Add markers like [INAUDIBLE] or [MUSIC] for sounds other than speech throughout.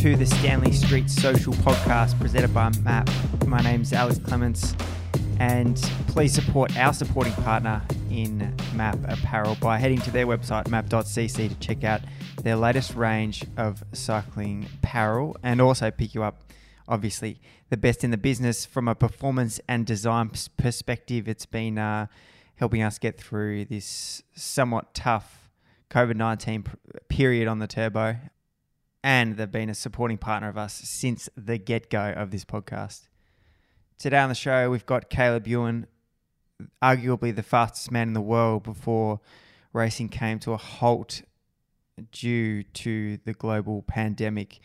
to the Stanley Street Social Podcast presented by MAAP. My name's Alex Clements, and please support our supporting partner in MAAP Apparel by heading to their website, maap.cc, to check out their latest range of cycling apparel and also pick you up, obviously, the best in the business from a performance and design perspective. It's been uh, helping us get through this somewhat tough COVID 19 period on the turbo and they've been a supporting partner of us since the get go of this podcast. Today on the show, we've got Caleb Ewan, arguably the fastest man in the world before racing came to a halt due to the global pandemic.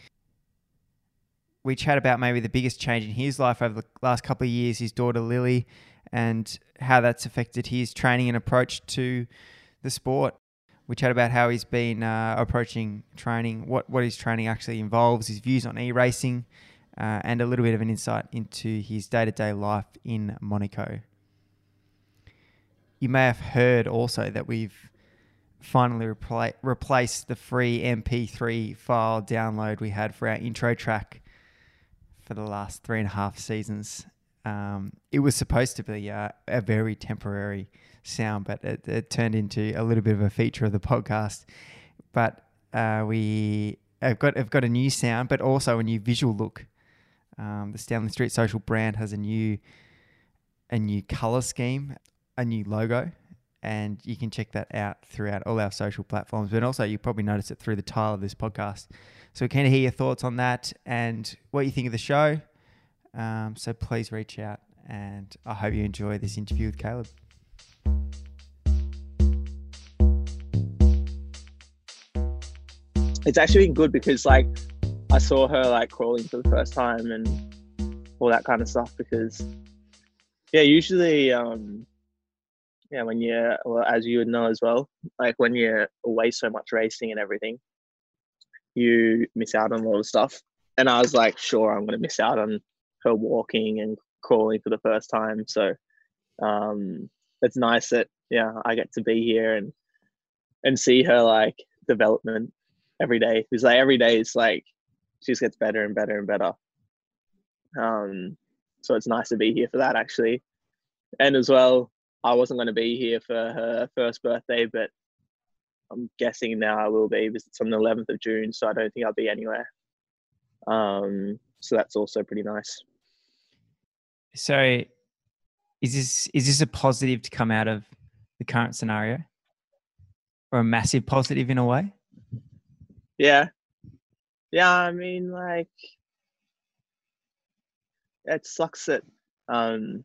We chat about maybe the biggest change in his life over the last couple of years, his daughter Lily, and how that's affected his training and approach to the sport. We chat about how he's been uh, approaching training, what, what his training actually involves, his views on e racing, uh, and a little bit of an insight into his day to day life in Monaco. You may have heard also that we've finally repla- replaced the free MP3 file download we had for our intro track for the last three and a half seasons. Um, it was supposed to be uh, a very temporary sound, but it, it, turned into a little bit of a feature of the podcast. But uh, we have got have got a new sound, but also a new visual look. Um, the Stanley Street Social brand has a new a new color scheme, a new logo, and you can check that out throughout all our social platforms. But also, you probably notice it through the title of this podcast. So, can I hear your thoughts on that and what you think of the show? Um, so, please reach out, and I hope you enjoy this interview with Caleb. It's actually been good because like I saw her like crawling for the first time and all that kind of stuff because yeah, usually um yeah, when you're well as you would know as well, like when you're away so much racing and everything, you miss out on a lot of stuff. And I was like, sure, I'm gonna miss out on her walking and crawling for the first time. So um it's nice that yeah I get to be here and and see her like development every day because like every day is like she just gets better and better and better. Um, so it's nice to be here for that actually, and as well I wasn't going to be here for her first birthday, but I'm guessing now I will be because it's on the 11th of June, so I don't think I'll be anywhere. Um, so that's also pretty nice. So is this is this a positive to come out of the current scenario, or a massive positive in a way? Yeah, yeah. I mean, like, it sucks that um,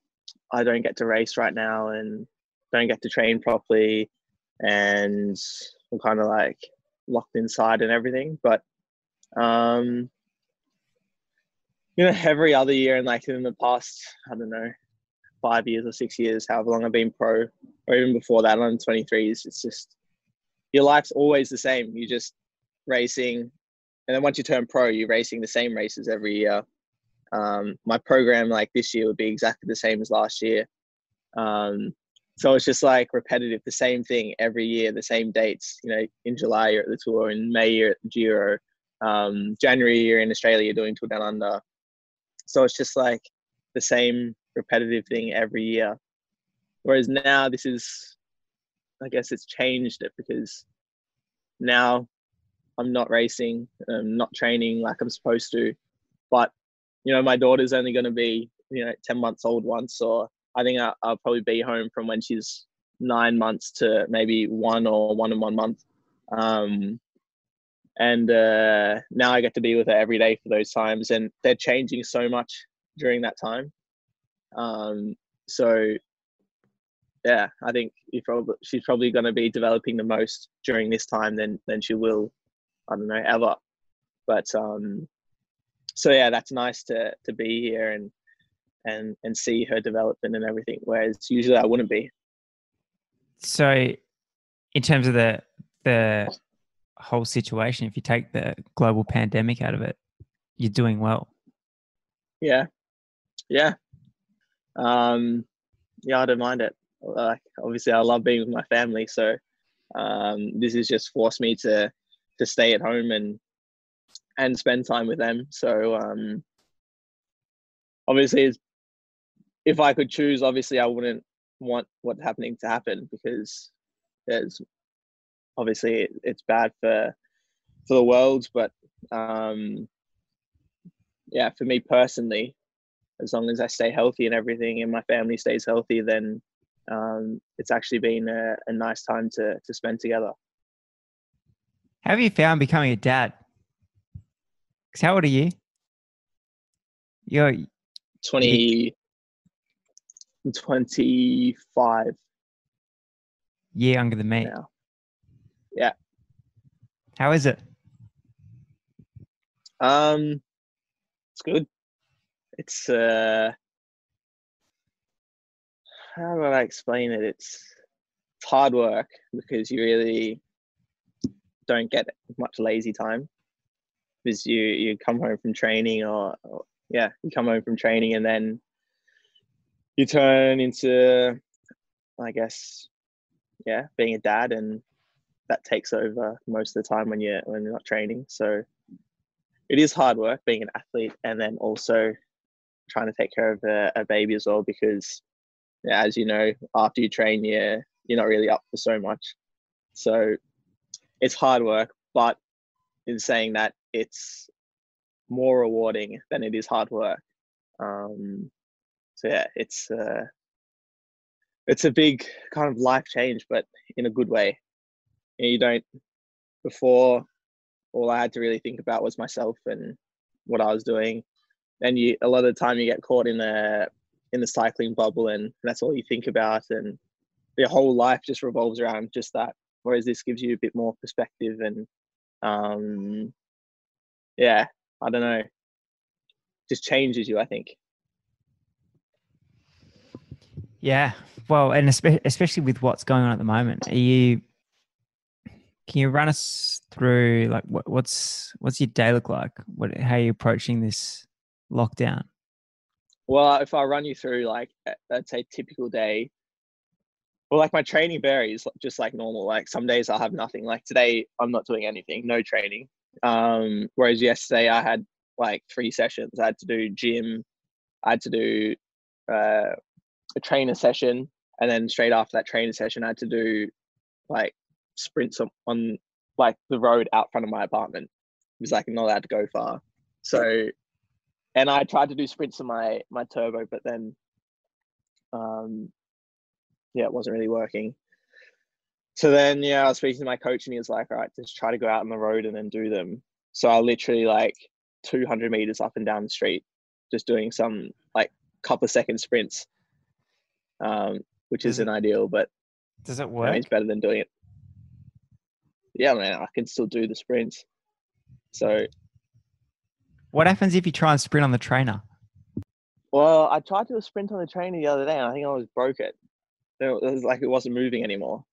I don't get to race right now and don't get to train properly, and I'm kind of like locked inside and everything. But um, you know, every other year and like in the past, I don't know, five years or six years, however long I've been pro, or even before that, I'm 23. It's just your life's always the same. You just racing, and then once you turn pro, you're racing the same races every year. Um, my program like this year would be exactly the same as last year. Um, so it's just like repetitive, the same thing every year, the same dates. You know, in July you're at the tour, in May you're at the Giro, um, January you're in Australia, you're doing Tour Down Under. So it's just like the same repetitive thing every year. Whereas now this is, I guess it's changed it because now I'm not racing, I'm not training like I'm supposed to. But, you know, my daughter's only going to be, you know, 10 months old once, or I think I'll, I'll probably be home from when she's nine months to maybe one or one and one month. Um, and uh, now I get to be with her every day for those times, and they're changing so much during that time. Um, so yeah, I think probably, she's probably going to be developing the most during this time than than she will, I don't know, ever. But um, so yeah, that's nice to to be here and and and see her development and everything. Whereas usually I wouldn't be. So, in terms of the the whole situation, if you take the global pandemic out of it, you're doing well. Yeah, yeah, um, yeah, I don't mind it. Like, obviously, I love being with my family, so um, this has just forced me to to stay at home and and spend time with them. So um, obviously, if I could choose, obviously I wouldn't want what's happening to happen because there's obviously it's bad for for the world, but um, yeah, for me personally, as long as I stay healthy and everything, and my family stays healthy, then um, it's actually been a, a nice time to to spend together. How have you found becoming a dad? Because how old are you? You're 20, 25 year younger than me. now. Yeah. How is it? Um, it's good. It's uh, how do I explain it? It's it's hard work because you really don't get much lazy time because you you come home from training or, or yeah you come home from training and then you turn into I guess yeah being a dad and that takes over most of the time when you're when you're not training so it is hard work being an athlete and then also trying to take care of a, a baby as well because yeah, as you know after you train you're you're not really up for so much. So it's hard work but in saying that it's more rewarding than it is hard work. Um so yeah it's uh it's a big kind of life change but in a good way. You don't before all I had to really think about was myself and what I was doing. And you a lot of the time you get caught in the in the cycling bubble and that's all you think about and your whole life just revolves around just that. Whereas this gives you a bit more perspective and um yeah, I don't know. Just changes you, I think. Yeah. Well, and especially with what's going on at the moment, are you? Can you run us through like what, what's what's your day look like? What how are you approaching this lockdown? Well, if I run you through like I'd say typical day, well, like my training varies just like normal. Like some days I'll have nothing. Like today I'm not doing anything, no training. Um, whereas yesterday I had like three sessions. I had to do gym, I had to do uh, a trainer session, and then straight after that trainer session, I had to do like sprints on, on like the road out front of my apartment It was like not allowed to go far. So, and I tried to do sprints on my my turbo, but then, um, yeah, it wasn't really working. So then, yeah, I was speaking to my coach, and he was like, "All right, just try to go out on the road and then do them." So I literally like 200 meters up and down the street, just doing some like couple of second sprints, um, which Does isn't ideal, but Does it you know, work? it's better than doing it. Yeah, man, I can still do the sprints. So, What happens if you try and sprint on the trainer? well, I tried to sprint on the trainer the other day, and I think I was broke it. It was like it wasn't moving anymore.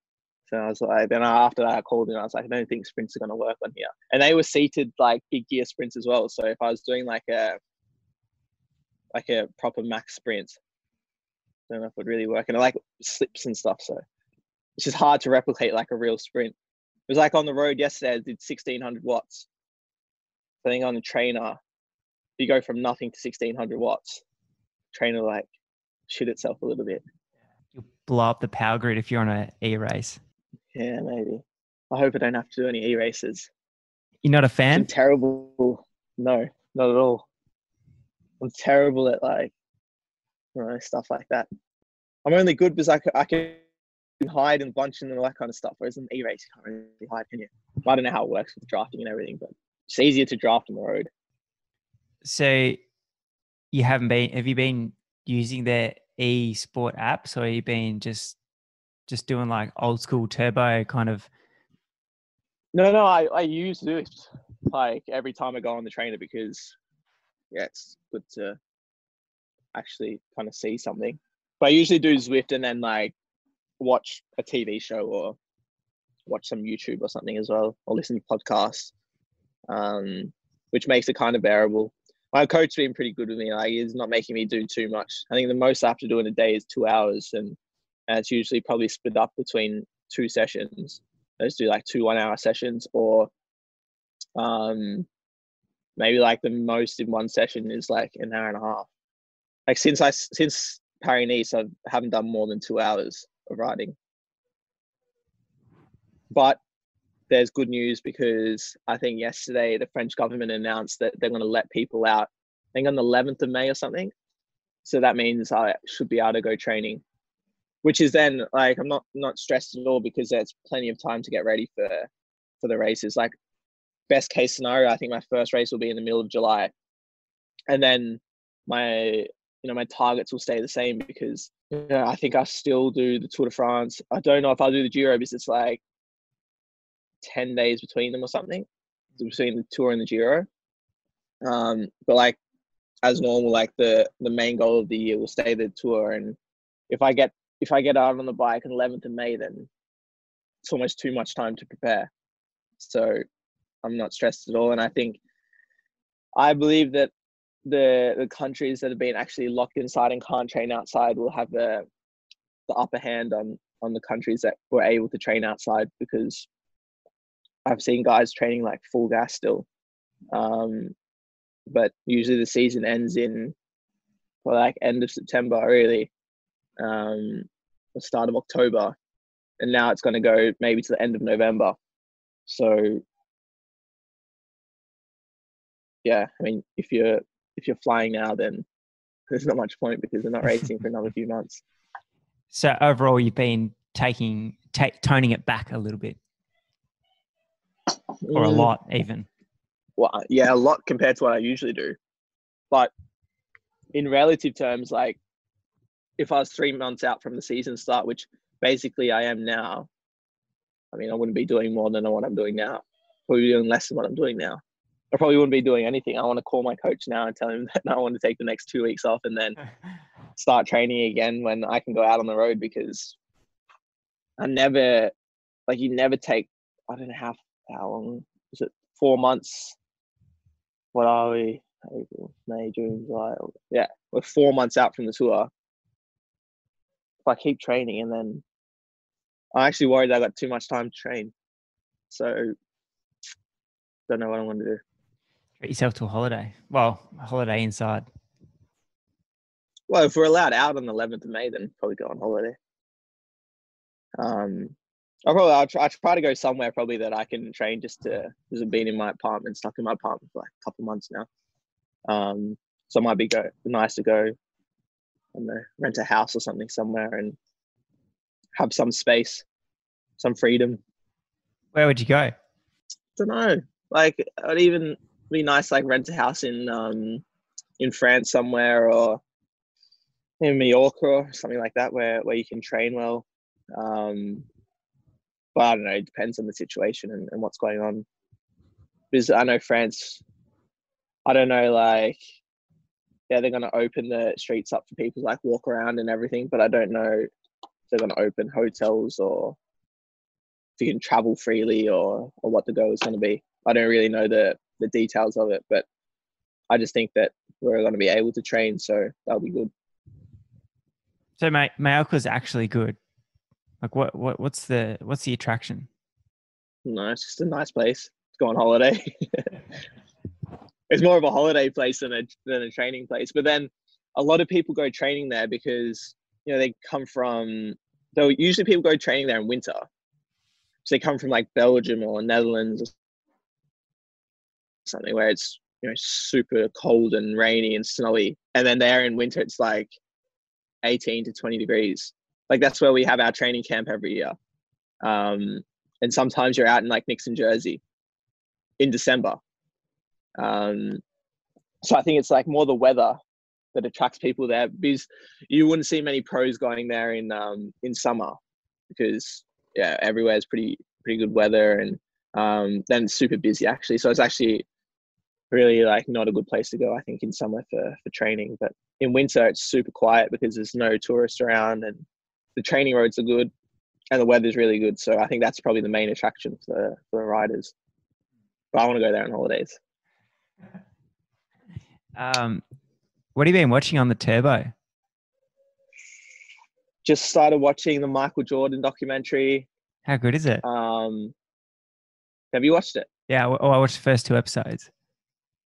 So I was like, then after that, I called and I was like, I don't think sprints are going to work on here. And they were seated like big gear sprints as well. So if I was doing like a like a proper max sprint, I don't know if it would really work. And I like slips and stuff, so it's just hard to replicate like a real sprint. It was like on the road yesterday, I did 1600 watts. I think on the trainer, you go from nothing to 1600 watts. Trainer like shit itself a little bit. You'll blow up the power grid if you're on an e race. Yeah, maybe. I hope I don't have to do any e races. You're not a I'm fan? terrible. No, not at all. I'm terrible at like, you know, stuff like that. I'm only good because I can hide and bunch and all that kind of stuff. Whereas in e-race, you can't really hide, can you? I don't know how it works with drafting and everything, but it's easier to draft on the road. So you haven't been have you been using their e sport apps or you been just just doing like old school turbo kind of No, no, I, I use Zwift like every time I go on the trainer because yeah, it's good to actually kind of see something. But I usually do Zwift and then like watch a TV show or watch some YouTube or something as well, or listen to podcasts, um, which makes it kind of bearable. My coach's been pretty good with me. Like he's not making me do too much. I think the most I have to do in a day is two hours, and, and it's usually probably split up between two sessions. Let's do like two one-hour sessions, or um, maybe like the most in one session is like an hour and a half. Like since I since Paris Nice, I haven't done more than two hours of riding. But there's good news because I think yesterday the French government announced that they're going to let people out. I think on the 11th of May or something. So that means I should be able to go training, which is then like I'm not not stressed at all because there's plenty of time to get ready for for the races. Like best case scenario, I think my first race will be in the middle of July, and then my you know my targets will stay the same because you know, I think I still do the Tour de France. I don't know if I'll do the Giro because it's like 10 days between them or something between the tour and the Giro. Um, but like as normal, like the the main goal of the year will stay the tour. And if I get if I get out on the bike on 11th of May, then it's almost too much time to prepare. So I'm not stressed at all. And I think I believe that the the countries that have been actually locked inside and can't train outside will have the the upper hand on on the countries that were able to train outside because I've seen guys training like full gas still. Um, but usually the season ends in well, like end of September, really, um, the start of October, and now it's going to go maybe to the end of November. So, yeah, I mean, if you're if you're flying now, then there's not much point because they're not [LAUGHS] racing for another few months. So overall, you've been taking take toning it back a little bit or a mm. lot even. Well, yeah, a lot compared to what I usually do. But in relative terms, like if I was three months out from the season start, which basically I am now, I mean, I wouldn't be doing more than what I'm doing now. Probably doing less than what I'm doing now. I probably wouldn't be doing anything. I want to call my coach now and tell him [LAUGHS] that I want to take the next two weeks off and then [LAUGHS] start training again when I can go out on the road because I never, like, you never take, I don't know how how long is it? Four months. What are we? April, May, June, July. Yeah, we're four months out from the tour. If I keep training and then I'm actually worried I got too much time to train. So don't know what I want to do. Get yourself to a holiday. Well, a holiday inside. Well, if we're allowed out on the 11th of May, then probably go on holiday. Um, I'll probably I'll try, I'll try to go somewhere probably that I can train just to because I've been in my apartment, stuck in my apartment for like a couple months now. Um, so it might be go nice to go, I know, rent a house or something somewhere and have some space, some freedom. Where would you go? I Don't know. Like it'd even be nice like rent a house in um in France somewhere or in Mallorca or something like that where where you can train well. Um, but I don't know. It depends on the situation and, and what's going on. Because I know France. I don't know, like, yeah, they're going to open the streets up for people like walk around and everything, but I don't know if they're going to open hotels or if you can travel freely or or what the goal is going to be. I don't really know the the details of it, but I just think that we're going to be able to train, so that'll be good. So, mate, Mallorca is actually good. Like what what what's the what's the attraction? No, it's just a nice place to go on holiday. [LAUGHS] it's more of a holiday place than a than a training place. But then a lot of people go training there because you know they come from though usually people go training there in winter. So they come from like Belgium or Netherlands or something where it's you know super cold and rainy and snowy. And then there in winter it's like 18 to 20 degrees like that's where we have our training camp every year. Um, and sometimes you're out in like Nixon, Jersey in December. Um, so I think it's like more the weather that attracts people there because you wouldn't see many pros going there in um, in summer because yeah, everywhere is pretty pretty good weather and um, then it's super busy actually. So it's actually really like not a good place to go. I think in summer for for training, but in winter it's super quiet because there's no tourists around and the training roads are good and the weather's really good. So I think that's probably the main attraction for, for the riders. But I want to go there on holidays. [LAUGHS] Um, what have you been watching on the turbo? Just started watching the Michael Jordan documentary. How good is it? Um, have you watched it? Yeah, oh, I watched the first two episodes.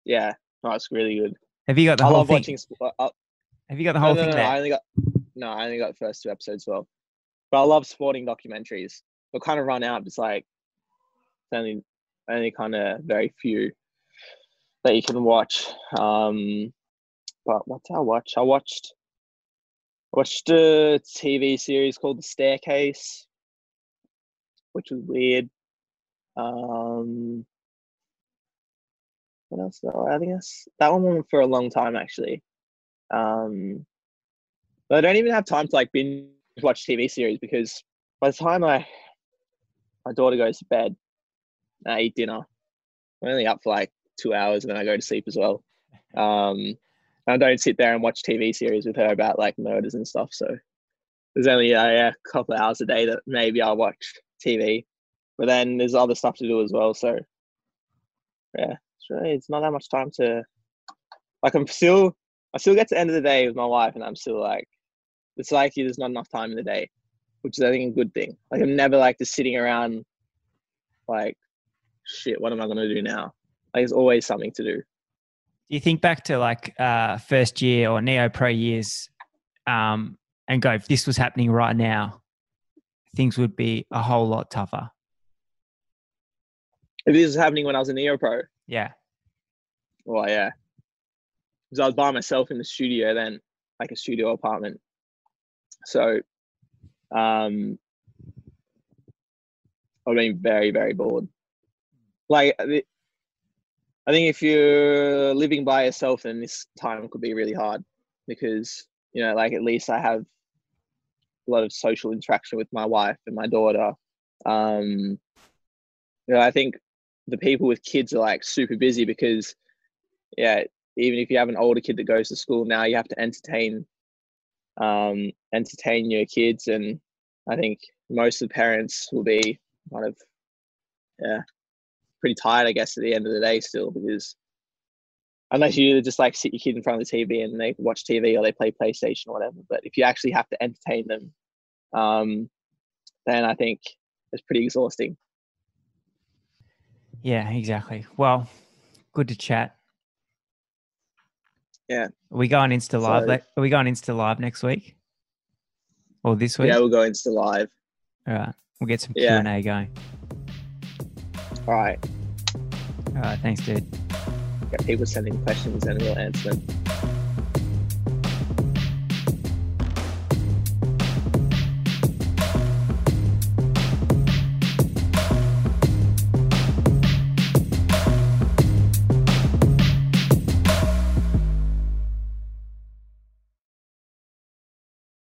Yeah, no, it's really good. Have you got the I whole love thing? watching. uh, uh, Have you got the no, whole no, thing no, there? I only got no, I only got the first two episodes. Well, but I love sporting documentaries. They'll kind of run out. It's like only only kind of very few that you can watch. Um, but what did I watch? I watched I watched a TV series called The Staircase, which was weird. Um, what else? Though? I think that's that one went for a long time actually. Um, but I don't even have time to like binge watch TV series because by the time I my daughter goes to bed, I eat dinner. I'm only up for like two hours and then I go to sleep as well. Um, I don't sit there and watch TV series with her about like murders and stuff. So there's only uh, yeah, a couple of hours a day that maybe I'll watch TV, but then there's other stuff to do as well. So yeah, it's really it's not that much time to like. I'm still I still get to the end of the day with my wife, and I'm still like it's like there's not enough time in the day, which is I think a good thing. Like I'm never like just sitting around like shit. What am I gonna do now? Like there's always something to do. Do you think back to like uh, first year or neo pro years, um, and go if this was happening right now, things would be a whole lot tougher. If this was happening when I was in Neo Pro, Yeah, well, yeah, because I was by myself in the studio then, like a studio apartment. So, um, I've been very, very bored. Like, I think if you're living by yourself, then this time could be really hard because you know, like at least I have a lot of social interaction with my wife and my daughter. Um, you know, I think the people with kids are like super busy because, yeah, even if you have an older kid that goes to school now, you have to entertain, um, entertain your kids, and I think most of the parents will be kind of, yeah, pretty tired, I guess, at the end of the day still because unless you just like sit your kid in front of the TV and they watch TV or they play PlayStation or whatever. But if you actually have to entertain them, um, then I think it's pretty exhausting. yeah, exactly. Well, good to chat. Yeah. Are we going Insta live? So- le- Are we going Insta live next week or this week? Yeah, we'll go into live. All right, we'll get some Q&A going. All right. All right, thanks, dude. Get people sending questions and we'll answer them.